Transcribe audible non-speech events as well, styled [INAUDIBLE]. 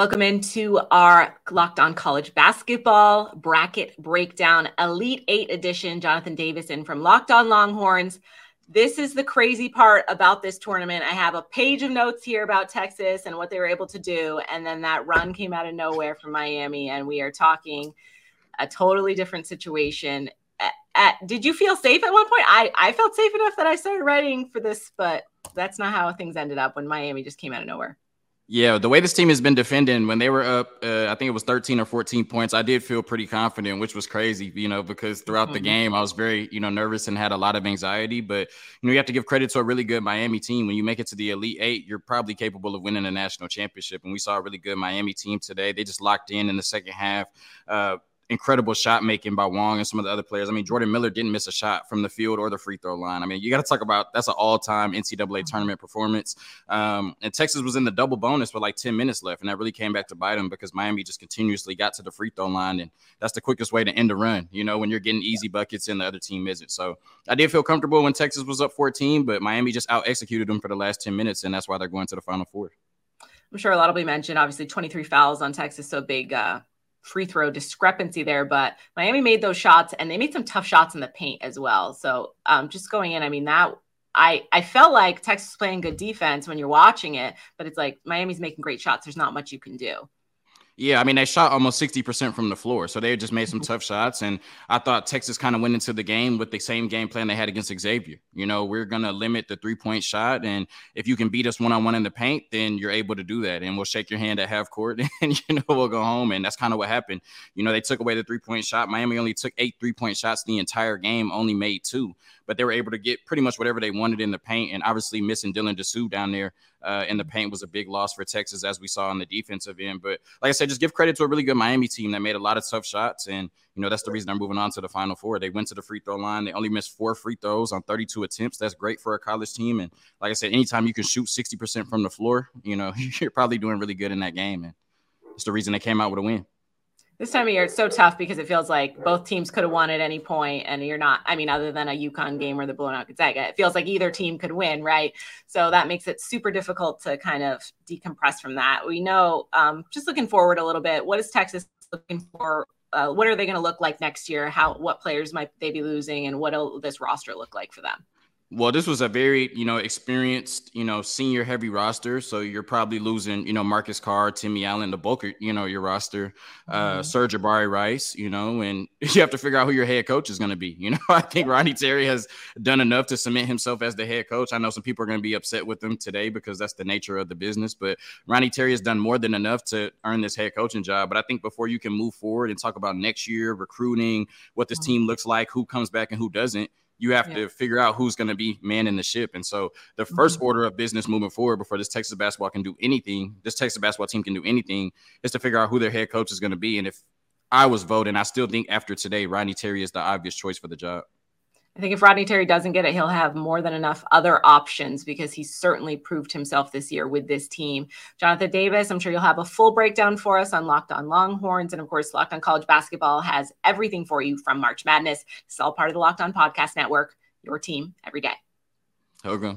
Welcome into our Locked On College Basketball Bracket Breakdown Elite Eight edition. Jonathan Davison from Locked On Longhorns. This is the crazy part about this tournament. I have a page of notes here about Texas and what they were able to do. And then that run came out of nowhere from Miami. And we are talking a totally different situation. At, at, did you feel safe at one point? I, I felt safe enough that I started writing for this, but that's not how things ended up when Miami just came out of nowhere. Yeah, the way this team has been defending when they were up, uh, I think it was 13 or 14 points. I did feel pretty confident, which was crazy, you know, because throughout mm-hmm. the game I was very, you know, nervous and had a lot of anxiety. But you know, you have to give credit to a really good Miami team. When you make it to the Elite Eight, you're probably capable of winning a national championship. And we saw a really good Miami team today. They just locked in in the second half. Uh, incredible shot making by Wong and some of the other players. I mean, Jordan Miller didn't miss a shot from the field or the free throw line. I mean, you got to talk about that's an all time NCAA tournament performance. Um, and Texas was in the double bonus with like 10 minutes left, and that really came back to bite them because Miami just continuously got to the free throw line, and that's the quickest way to end a run. You know, when you're getting easy buckets and the other team isn't. So I did feel comfortable when Texas was up 14, but Miami just out executed them for the last 10 minutes, and that's why they're going to the Final Four. I'm sure a lot will be mentioned. Obviously, 23 fouls on Texas, so big uh, free throw discrepancy there, but Miami made those shots and they made some tough shots in the paint as well. So um, just going in, I mean, that I, I felt like Texas playing good defense when you're watching it, but it's like Miami's making great shots. There's not much you can do. Yeah, I mean they shot almost 60% from the floor. So they just made some tough shots. And I thought Texas kind of went into the game with the same game plan they had against Xavier. You know, we're gonna limit the three-point shot. And if you can beat us one-on-one in the paint, then you're able to do that. And we'll shake your hand at half court [LAUGHS] and you know we'll go home. And that's kind of what happened. You know, they took away the three-point shot. Miami only took eight three-point shots the entire game, only made two but they were able to get pretty much whatever they wanted in the paint. And obviously, missing Dylan Disu down there uh, in the paint was a big loss for Texas, as we saw on the defensive end. But like I said, just give credit to a really good Miami team that made a lot of tough shots. And, you know, that's the reason they're moving on to the Final Four. They went to the free throw line. They only missed four free throws on 32 attempts. That's great for a college team. And like I said, anytime you can shoot 60% from the floor, you know, [LAUGHS] you're probably doing really good in that game. And it's the reason they came out with a win this time of year it's so tough because it feels like both teams could have won at any point and you're not i mean other than a UConn game where the blown out gonzaga it feels like either team could win right? So that makes it super difficult to kind of decompress from that. We know um, just looking forward a little bit what is texas looking for? Uh, what are they going to look like next year? How what players might they be losing and what will this roster look like for them well, this was a very, you know, experienced, you know, senior heavy roster. So you're probably losing, you know, Marcus Carr, Timmy Allen, the bulk of, you know, your roster, uh, mm-hmm. Sir'Jabari Rice, you know, and [LAUGHS] you have to figure out who your head coach is going to be. You know, [LAUGHS] I think Rodney Terry has done enough to cement himself as the head coach. I know some people are going to be upset with him today because that's the nature of the business, but Rodney Terry has done more than enough to earn this head coaching job. But I think before you can move forward and talk about next year, recruiting, what this mm-hmm. team looks like, who comes back and who doesn't, you have yeah. to figure out who's going to be man in the ship. And so the 1st mm-hmm. order of business moving forward before this Texas basketball can do anything, this Texas basketball team can do anything, is to figure out who their head coach is going to be. And if I was voting, I still think after today, Rodney Terry is the obvious choice for the job. I think if Rodney Terry doesn't get it, he'll have more than enough other options because he's certainly proved himself this year with this team. Jonathan Davis, I'm sure you'll have a full breakdown for us on Locked On Longhorns. And of course, Locked On College Basketball has everything for you from March Madness. It's all part of the Locked On Podcast Network your team every day. Okay.